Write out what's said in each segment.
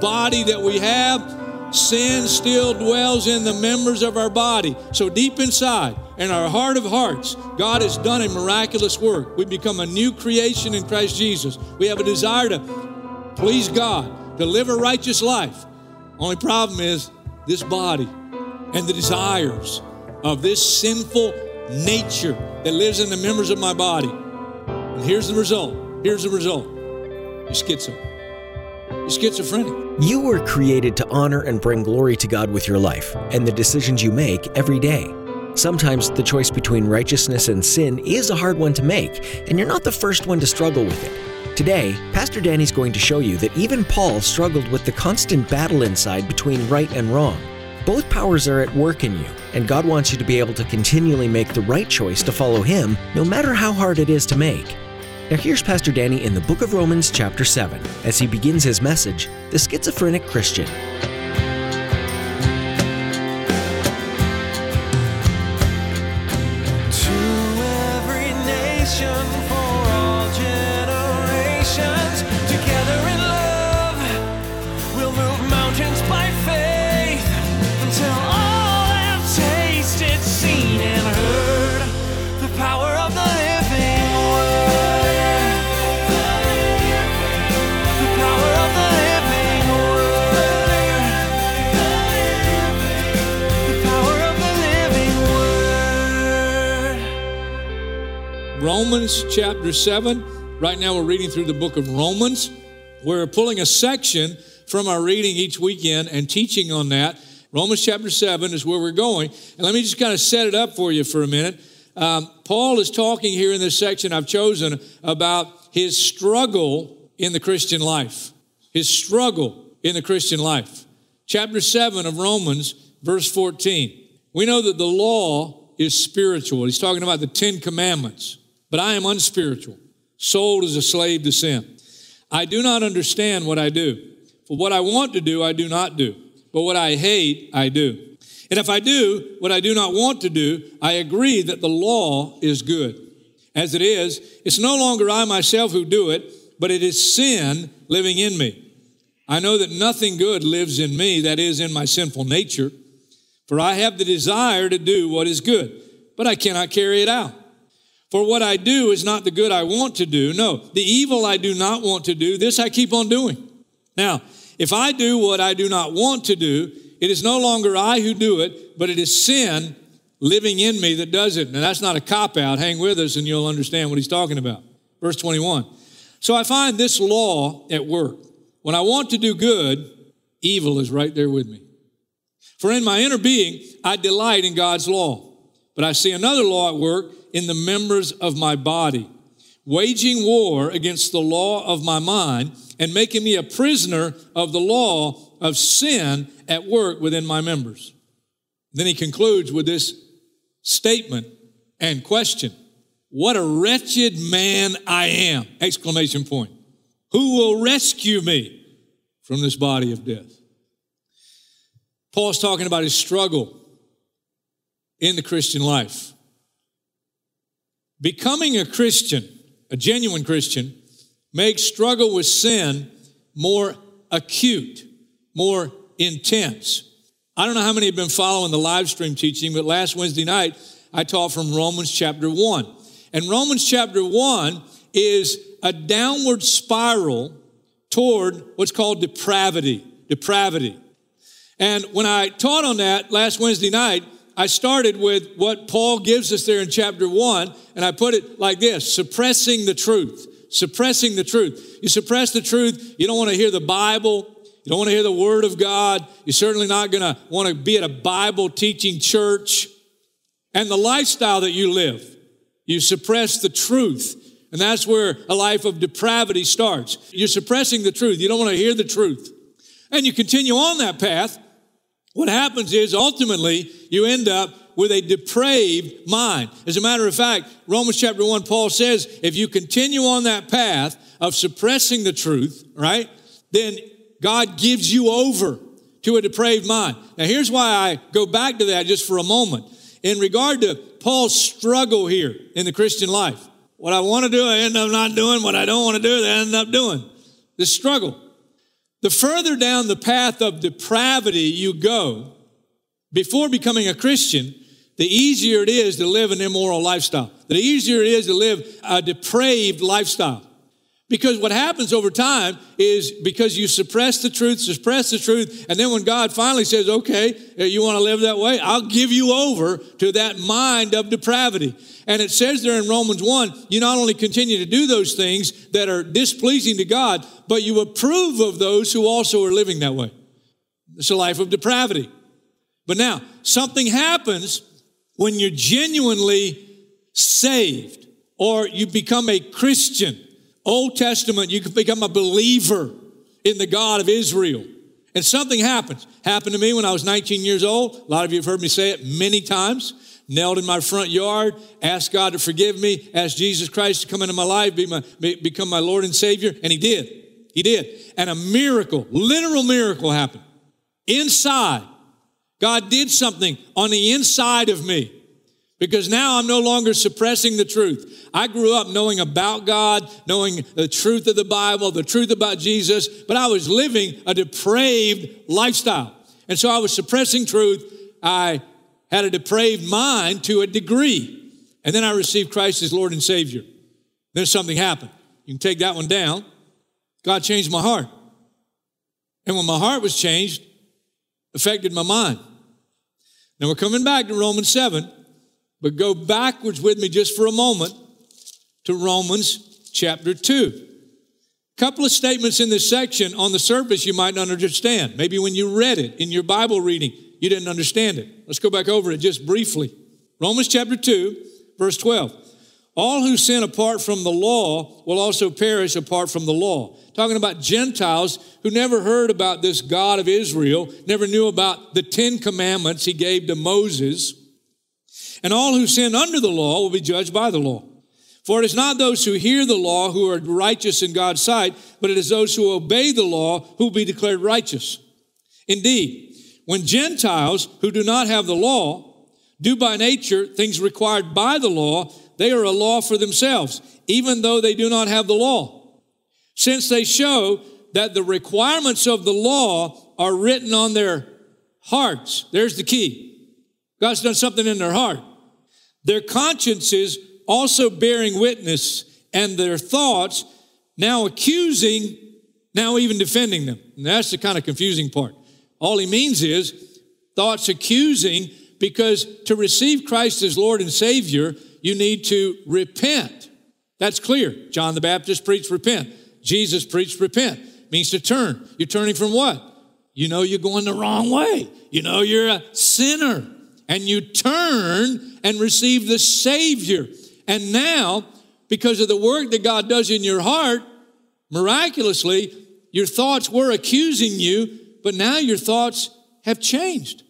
Body that we have, sin still dwells in the members of our body. So deep inside, in our heart of hearts, God has done a miraculous work. We become a new creation in Christ Jesus. We have a desire to please God, to live a righteous life. Only problem is this body and the desires of this sinful nature that lives in the members of my body. And here's the result. Here's the result. You're schizo. Schizophrenic. You were created to honor and bring glory to God with your life and the decisions you make every day. Sometimes the choice between righteousness and sin is a hard one to make, and you're not the first one to struggle with it. Today, Pastor Danny's going to show you that even Paul struggled with the constant battle inside between right and wrong. Both powers are at work in you, and God wants you to be able to continually make the right choice to follow Him, no matter how hard it is to make. Now, here's Pastor Danny in the book of Romans, chapter 7, as he begins his message The Schizophrenic Christian. Romans chapter 7. Right now, we're reading through the book of Romans. We're pulling a section from our reading each weekend and teaching on that. Romans chapter 7 is where we're going. And let me just kind of set it up for you for a minute. Um, Paul is talking here in this section I've chosen about his struggle in the Christian life. His struggle in the Christian life. Chapter 7 of Romans, verse 14. We know that the law is spiritual. He's talking about the Ten Commandments. But I am unspiritual, sold as a slave to sin. I do not understand what I do. For what I want to do, I do not do. But what I hate, I do. And if I do what I do not want to do, I agree that the law is good. As it is, it's no longer I myself who do it, but it is sin living in me. I know that nothing good lives in me, that is, in my sinful nature. For I have the desire to do what is good, but I cannot carry it out. For what I do is not the good I want to do. No, the evil I do not want to do, this I keep on doing. Now, if I do what I do not want to do, it is no longer I who do it, but it is sin living in me that does it. Now, that's not a cop out. Hang with us and you'll understand what he's talking about. Verse 21. So I find this law at work. When I want to do good, evil is right there with me. For in my inner being, I delight in God's law. But I see another law at work in the members of my body, waging war against the law of my mind and making me a prisoner of the law of sin at work within my members. Then he concludes with this statement and question. What a wretched man I am! Exclamation point. Who will rescue me from this body of death? Paul's talking about his struggle in the Christian life. Becoming a Christian, a genuine Christian, makes struggle with sin more acute, more intense. I don't know how many have been following the live stream teaching, but last Wednesday night I taught from Romans chapter 1. And Romans chapter 1 is a downward spiral toward what's called depravity. Depravity. And when I taught on that last Wednesday night, I started with what Paul gives us there in chapter one, and I put it like this suppressing the truth. Suppressing the truth. You suppress the truth, you don't want to hear the Bible, you don't want to hear the Word of God, you're certainly not going to want to be at a Bible teaching church. And the lifestyle that you live, you suppress the truth. And that's where a life of depravity starts. You're suppressing the truth. You don't want to hear the truth. and you continue on that path, what happens is ultimately you end up with a depraved mind. As a matter of fact, Romans chapter 1, Paul says, if you continue on that path of suppressing the truth, right, then God gives you over to a depraved mind. Now, here's why I go back to that just for a moment. In regard to Paul's struggle here in the Christian life, what I want to do, I end up not doing. What I don't want to do, I end up doing. The struggle. The further down the path of depravity you go, before becoming a Christian, the easier it is to live an immoral lifestyle. The easier it is to live a depraved lifestyle. Because what happens over time is because you suppress the truth, suppress the truth, and then when God finally says, okay, uh, you want to live that way, I'll give you over to that mind of depravity. And it says there in Romans 1, you not only continue to do those things that are displeasing to God, but you approve of those who also are living that way. It's a life of depravity. But now, something happens when you're genuinely saved or you become a Christian Old Testament, you can become a believer in the God of Israel. And something happens. Happened to me when I was 19 years old. A lot of you have heard me say it many times. Knelt in my front yard, asked God to forgive me, asked Jesus Christ to come into my life, be my, be, become my Lord and Savior, and He did. He did. And a miracle, literal miracle happened. Inside, God did something on the inside of me because now I'm no longer suppressing the truth. I grew up knowing about God, knowing the truth of the Bible, the truth about Jesus, but I was living a depraved lifestyle. And so I was suppressing truth. I had a depraved mind to a degree. And then I received Christ as Lord and Savior. Then something happened. You can take that one down. God changed my heart. And when my heart was changed, affected my mind. Now we're coming back to Romans 7. But go backwards with me just for a moment to Romans chapter 2. A couple of statements in this section on the surface you might not understand. Maybe when you read it in your Bible reading, you didn't understand it. Let's go back over it just briefly. Romans chapter 2, verse 12. All who sin apart from the law will also perish apart from the law. Talking about Gentiles who never heard about this God of Israel, never knew about the Ten Commandments he gave to Moses. And all who sin under the law will be judged by the law. For it is not those who hear the law who are righteous in God's sight, but it is those who obey the law who will be declared righteous. Indeed, when Gentiles who do not have the law do by nature things required by the law, they are a law for themselves, even though they do not have the law. Since they show that the requirements of the law are written on their hearts. There's the key. God's done something in their heart. Their consciences also bearing witness, and their thoughts now accusing, now even defending them. And that's the kind of confusing part. All he means is thoughts accusing, because to receive Christ as Lord and Savior, you need to repent. That's clear. John the Baptist preached repent. Jesus preached repent. Means to turn. You're turning from what? You know you're going the wrong way. You know you're a sinner and you turn and receive the Savior. And now, because of the work that God does in your heart, miraculously, your thoughts were accusing you, but now your thoughts have changed.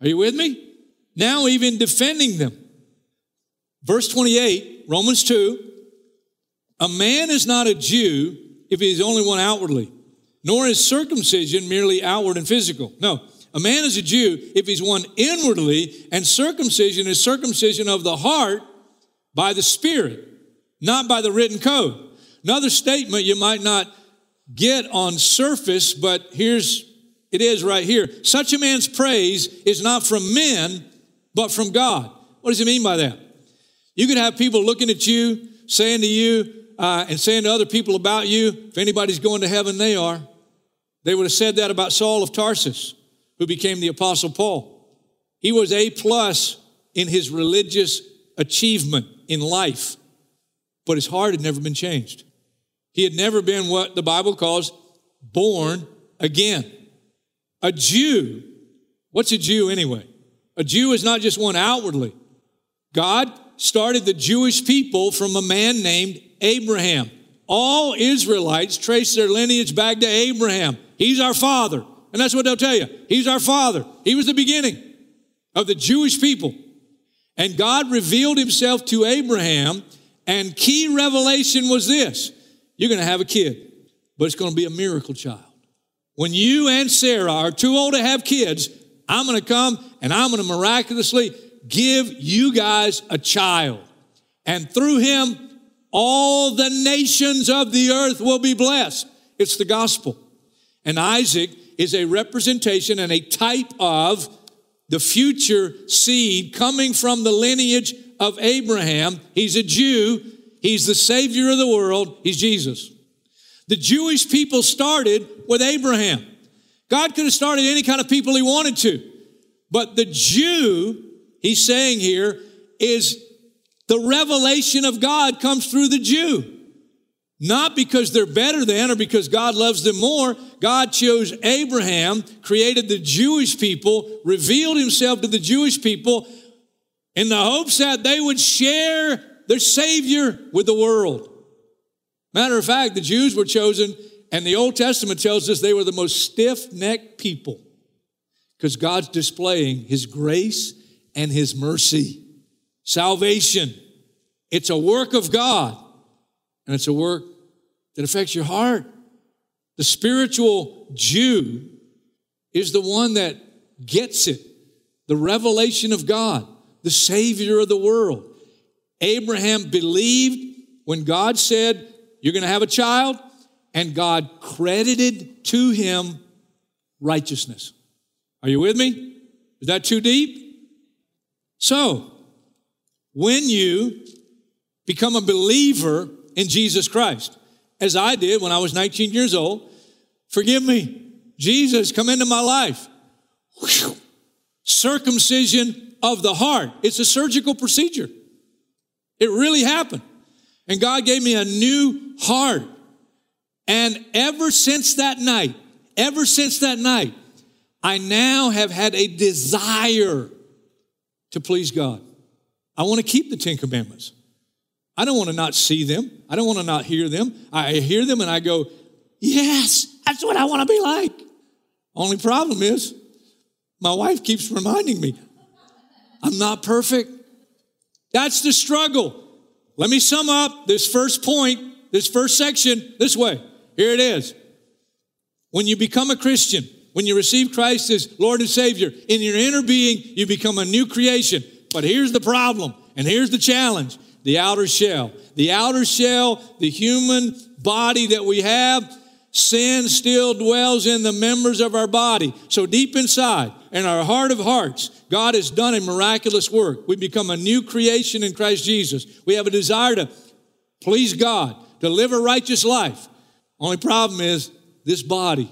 Are you with me? Now, even defending them. Verse 28, Romans 2 A man is not a Jew if he is only one outwardly, nor is circumcision merely outward and physical. No, a man is a Jew if he's one inwardly, and circumcision is circumcision of the heart by the Spirit, not by the written code. Another statement you might not get on surface, but here's it is right here. Such a man's praise is not from men, but from God. What does he mean by that? You could have people looking at you, saying to you, uh, and saying to other people about you, if anybody's going to heaven, they are. They would have said that about Saul of Tarsus who became the Apostle Paul. He was A plus in his religious achievement in life, but his heart had never been changed. He had never been what the Bible calls born again. A Jew, what's a Jew anyway? A Jew is not just one outwardly. God started the Jewish people from a man named Abraham. All Israelites trace their lineage back to Abraham. He's our father. And that's what they'll tell you. He's our father. He was the beginning of the Jewish people. And God revealed himself to Abraham, and key revelation was this you're going to have a kid, but it's going to be a miracle child. When you and Sarah are too old to have kids, I'm going to come and I'm going to miraculously give you guys a child. And through him, all the nations of the earth will be blessed. It's the gospel. And Isaac is a representation and a type of the future seed coming from the lineage of Abraham. He's a Jew. He's the Savior of the world. He's Jesus. The Jewish people started with Abraham. God could have started any kind of people he wanted to. But the Jew, he's saying here, is the revelation of God comes through the Jew. Not because they're better than or because God loves them more. God chose Abraham, created the Jewish people, revealed himself to the Jewish people in the hopes that they would share their Savior with the world. Matter of fact, the Jews were chosen, and the Old Testament tells us they were the most stiff necked people because God's displaying His grace and His mercy. Salvation, it's a work of God, and it's a work that affects your heart. The spiritual Jew is the one that gets it the revelation of God, the Savior of the world. Abraham believed when God said, You're going to have a child, and God credited to him righteousness. Are you with me? Is that too deep? So, when you become a believer in Jesus Christ, as I did when I was 19 years old. Forgive me. Jesus, come into my life. Whew. Circumcision of the heart. It's a surgical procedure. It really happened. And God gave me a new heart. And ever since that night, ever since that night, I now have had a desire to please God. I want to keep the Ten Commandments. I don't want to not see them. I don't want to not hear them. I hear them and I go, yes, that's what I want to be like. Only problem is, my wife keeps reminding me, I'm not perfect. That's the struggle. Let me sum up this first point, this first section, this way. Here it is. When you become a Christian, when you receive Christ as Lord and Savior, in your inner being, you become a new creation. But here's the problem, and here's the challenge the outer shell. The outer shell, the human body that we have, sin still dwells in the members of our body. So deep inside, in our heart of hearts, God has done a miraculous work. We become a new creation in Christ Jesus. We have a desire to please God, to live a righteous life. Only problem is this body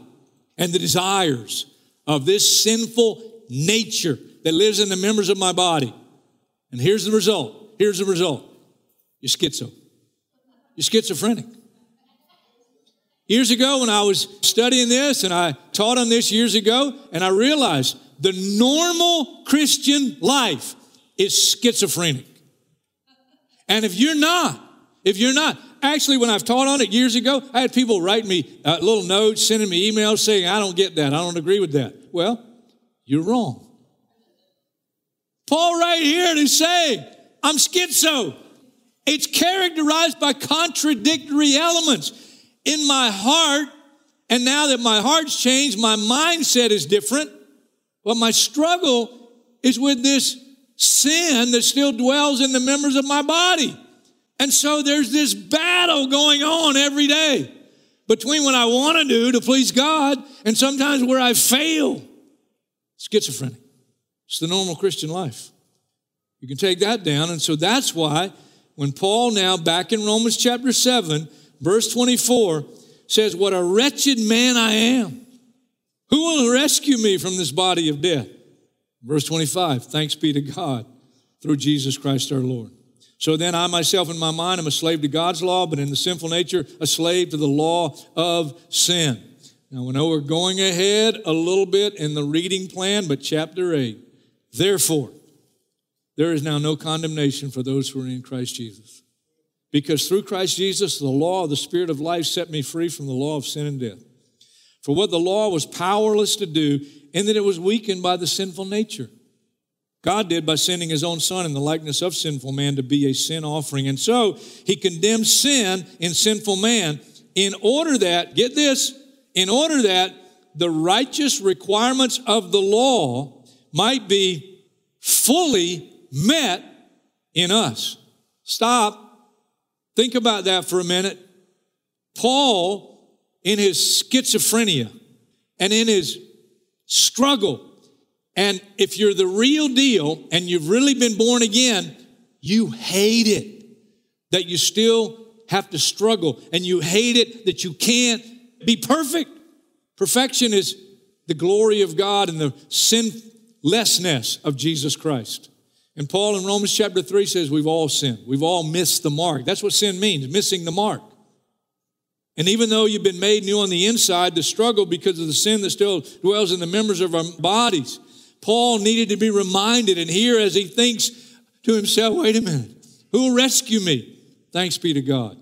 and the desires of this sinful nature that lives in the members of my body. And here's the result. Here's the result. You're schizo. You're schizophrenic. Years ago, when I was studying this, and I taught on this years ago, and I realized the normal Christian life is schizophrenic. And if you're not, if you're not, actually, when I've taught on it years ago, I had people write me uh, little notes, sending me emails saying, I don't get that, I don't agree with that. Well, you're wrong. Paul, right here, is saying, I'm schizo. It's characterized by contradictory elements. In my heart, and now that my heart's changed, my mindset is different. But my struggle is with this sin that still dwells in the members of my body. And so there's this battle going on every day between what I want to do to please God and sometimes where I fail. Schizophrenic. It's the normal Christian life. You can take that down. And so that's why when Paul, now back in Romans chapter 7, verse 24, says, What a wretched man I am. Who will rescue me from this body of death? Verse 25, thanks be to God through Jesus Christ our Lord. So then I myself in my mind am a slave to God's law, but in the sinful nature, a slave to the law of sin. Now, we know we're going ahead a little bit in the reading plan, but chapter 8. Therefore, there is now no condemnation for those who are in Christ Jesus. Because through Christ Jesus, the law of the Spirit of life set me free from the law of sin and death. for what the law was powerless to do, in that it was weakened by the sinful nature. God did by sending his own son in the likeness of sinful man to be a sin offering. And so he condemned sin in sinful man in order that, get this, in order that the righteous requirements of the law might be fully met in us. Stop. Think about that for a minute. Paul, in his schizophrenia and in his struggle, and if you're the real deal and you've really been born again, you hate it that you still have to struggle and you hate it that you can't be perfect. Perfection is the glory of God and the sinlessness of Jesus Christ. And Paul in Romans chapter 3 says we've all sinned. We've all missed the mark. That's what sin means, missing the mark. And even though you've been made new on the inside, the struggle because of the sin that still dwells in the members of our bodies, Paul needed to be reminded. And here, as he thinks to himself, wait a minute, who will rescue me? Thanks be to God.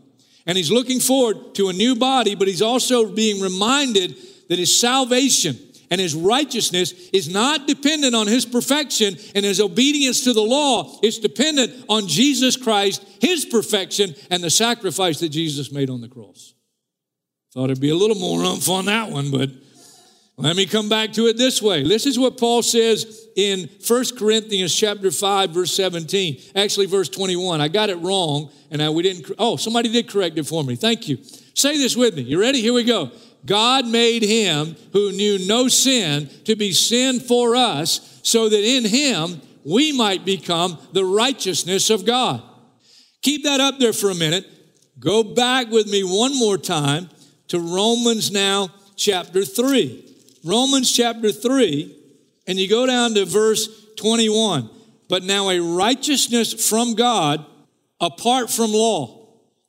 And he's looking forward to a new body, but he's also being reminded that his salvation and his righteousness is not dependent on his perfection and his obedience to the law. It's dependent on Jesus Christ, his perfection, and the sacrifice that Jesus made on the cross. Thought it'd be a little more umph on that one, but let me come back to it this way. This is what Paul says in 1 Corinthians chapter 5, verse 17. Actually, verse 21. I got it wrong, and I, we didn't. Oh, somebody did correct it for me. Thank you. Say this with me. You ready? Here we go. God made him who knew no sin to be sin for us, so that in him we might become the righteousness of God. Keep that up there for a minute. Go back with me one more time to Romans now, chapter 3. Romans chapter 3, and you go down to verse 21. But now a righteousness from God apart from law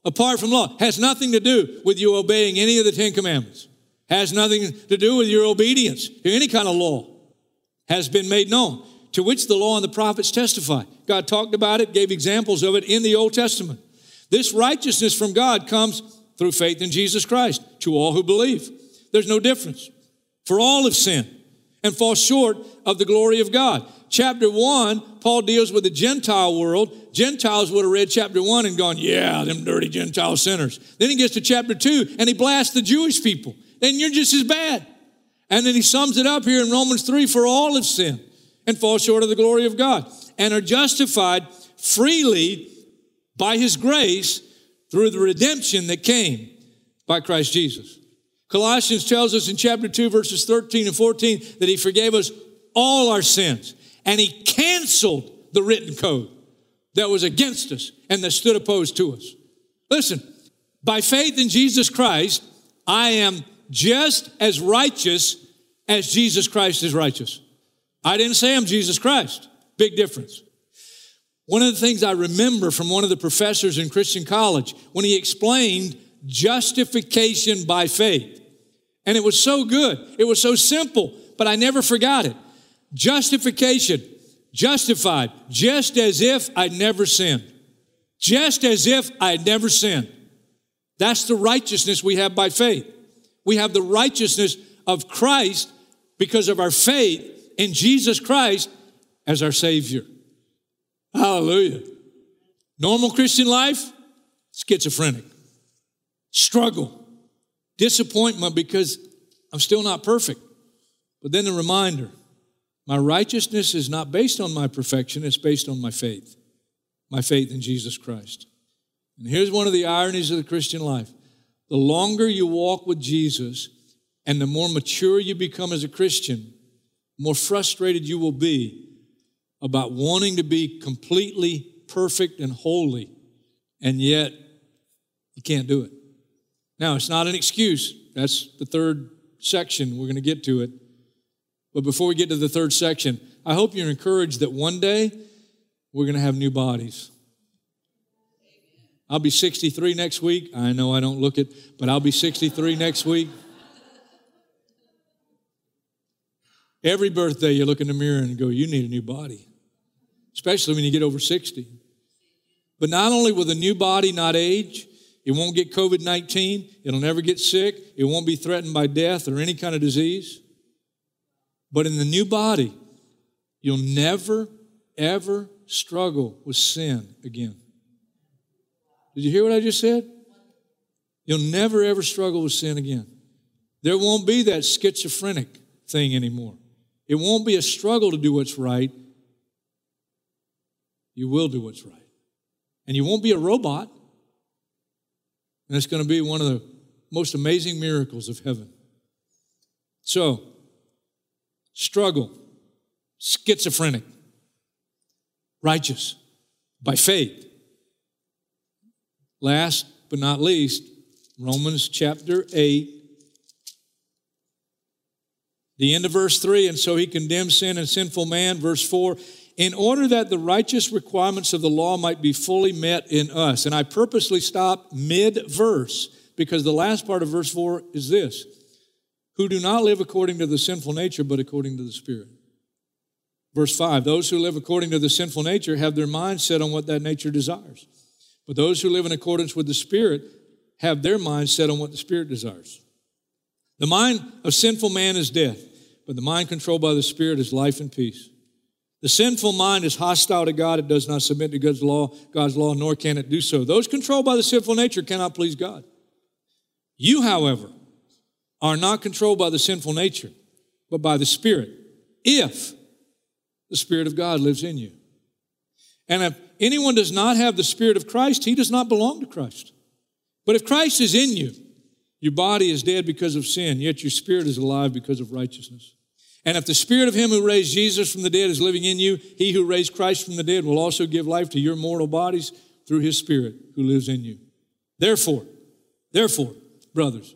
apart from law has nothing to do with you obeying any of the Ten Commandments, has nothing to do with your obedience to any kind of law, has been made known, to which the law and the prophets testify. God talked about it, gave examples of it in the Old Testament. This righteousness from God comes through faith in Jesus Christ to all who believe. There's no difference. For all have sinned and fall short of the glory of God. Chapter 1, Paul deals with the Gentile world. Gentiles would have read chapter 1 and gone, yeah, them dirty Gentile sinners. Then he gets to chapter 2 and he blasts the Jewish people. Then you're just as bad. And then he sums it up here in Romans 3 for all have sinned and fall short of the glory of God and are justified freely by his grace through the redemption that came by Christ Jesus. Colossians tells us in chapter 2, verses 13 and 14, that he forgave us all our sins and he canceled the written code that was against us and that stood opposed to us. Listen, by faith in Jesus Christ, I am just as righteous as Jesus Christ is righteous. I didn't say I'm Jesus Christ. Big difference. One of the things I remember from one of the professors in Christian college when he explained justification by faith. And it was so good. It was so simple, but I never forgot it. Justification, justified, just as if I'd never sinned. Just as if I'd never sinned. That's the righteousness we have by faith. We have the righteousness of Christ because of our faith in Jesus Christ as our Savior. Hallelujah. Normal Christian life, schizophrenic. Struggle, disappointment because I'm still not perfect. But then the reminder my righteousness is not based on my perfection, it's based on my faith, my faith in Jesus Christ. And here's one of the ironies of the Christian life the longer you walk with Jesus and the more mature you become as a Christian, the more frustrated you will be about wanting to be completely perfect and holy, and yet you can't do it. Now, it's not an excuse. That's the third section. We're going to get to it. But before we get to the third section, I hope you're encouraged that one day we're going to have new bodies. I'll be 63 next week. I know I don't look it, but I'll be 63 next week. Every birthday, you look in the mirror and go, You need a new body, especially when you get over 60. But not only will the new body not age, It won't get COVID 19. It'll never get sick. It won't be threatened by death or any kind of disease. But in the new body, you'll never, ever struggle with sin again. Did you hear what I just said? You'll never, ever struggle with sin again. There won't be that schizophrenic thing anymore. It won't be a struggle to do what's right. You will do what's right. And you won't be a robot. And it's going to be one of the most amazing miracles of heaven. So, struggle, schizophrenic, righteous, by faith. Last but not least, Romans chapter 8, the end of verse 3 and so he condemns sin and sinful man. Verse 4 in order that the righteous requirements of the law might be fully met in us. And I purposely stop mid verse because the last part of verse 4 is this who do not live according to the sinful nature, but according to the Spirit. Verse 5 Those who live according to the sinful nature have their mind set on what that nature desires. But those who live in accordance with the Spirit have their mind set on what the Spirit desires. The mind of sinful man is death, but the mind controlled by the Spirit is life and peace. The sinful mind is hostile to God. It does not submit to God's law, God's law, nor can it do so. Those controlled by the sinful nature cannot please God. You, however, are not controlled by the sinful nature, but by the Spirit, if the Spirit of God lives in you. And if anyone does not have the Spirit of Christ, he does not belong to Christ. But if Christ is in you, your body is dead because of sin, yet your spirit is alive because of righteousness. And if the spirit of him who raised Jesus from the dead is living in you, he who raised Christ from the dead will also give life to your mortal bodies through his spirit who lives in you. Therefore, therefore, brothers,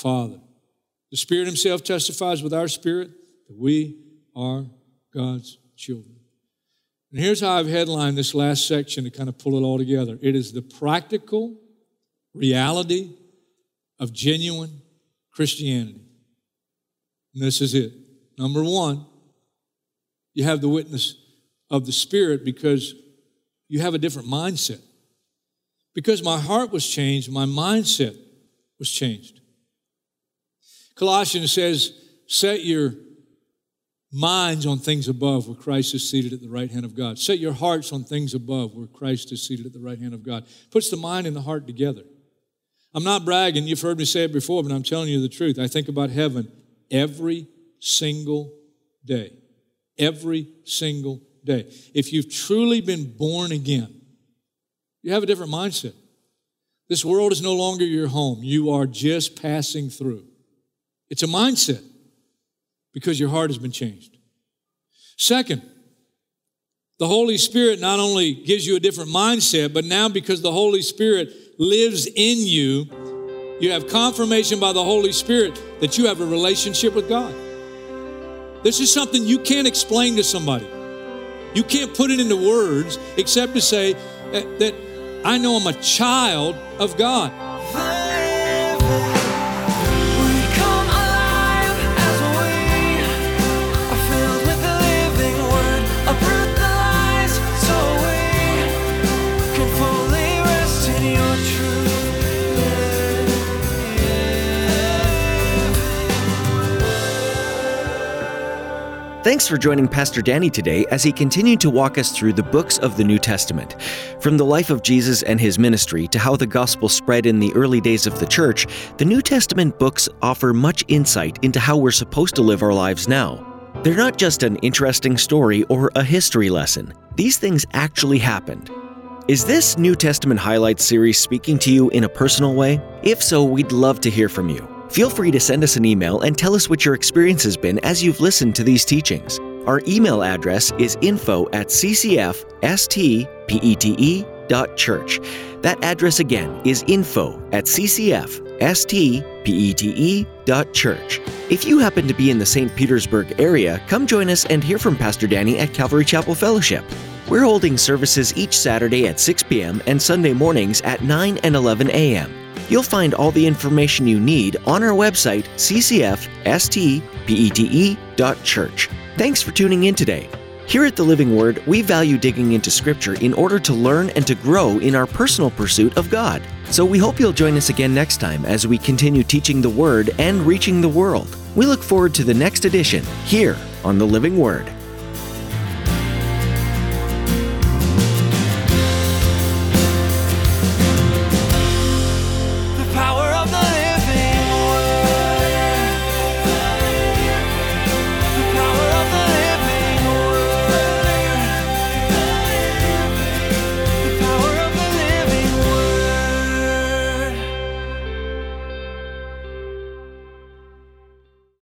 Father. The Spirit Himself testifies with our spirit that we are God's children. And here's how I've headlined this last section to kind of pull it all together it is the practical reality of genuine Christianity. And this is it. Number one, you have the witness of the Spirit because you have a different mindset. Because my heart was changed, my mindset was changed. Colossians says, Set your minds on things above where Christ is seated at the right hand of God. Set your hearts on things above where Christ is seated at the right hand of God. Puts the mind and the heart together. I'm not bragging, you've heard me say it before, but I'm telling you the truth. I think about heaven every single day. Every single day. If you've truly been born again, you have a different mindset. This world is no longer your home. You are just passing through. It's a mindset because your heart has been changed. Second, the Holy Spirit not only gives you a different mindset, but now because the Holy Spirit lives in you, you have confirmation by the Holy Spirit that you have a relationship with God. This is something you can't explain to somebody. You can't put it into words except to say that, I know I'm a child of God. Thanks for joining Pastor Danny today as he continued to walk us through the books of the New Testament. From the life of Jesus and his ministry to how the gospel spread in the early days of the church, the New Testament books offer much insight into how we're supposed to live our lives now. They're not just an interesting story or a history lesson, these things actually happened. Is this New Testament Highlights series speaking to you in a personal way? If so, we'd love to hear from you. Feel free to send us an email and tell us what your experience has been as you've listened to these teachings. Our email address is info at ccfstpete.church. That address again is info at ccfstpete.church. If you happen to be in the St. Petersburg area, come join us and hear from Pastor Danny at Calvary Chapel Fellowship. We're holding services each Saturday at 6 p.m. and Sunday mornings at 9 and 11 a.m. You'll find all the information you need on our website, ccfstpete.church. Thanks for tuning in today. Here at the Living Word, we value digging into Scripture in order to learn and to grow in our personal pursuit of God. So we hope you'll join us again next time as we continue teaching the Word and reaching the world. We look forward to the next edition here on the Living Word.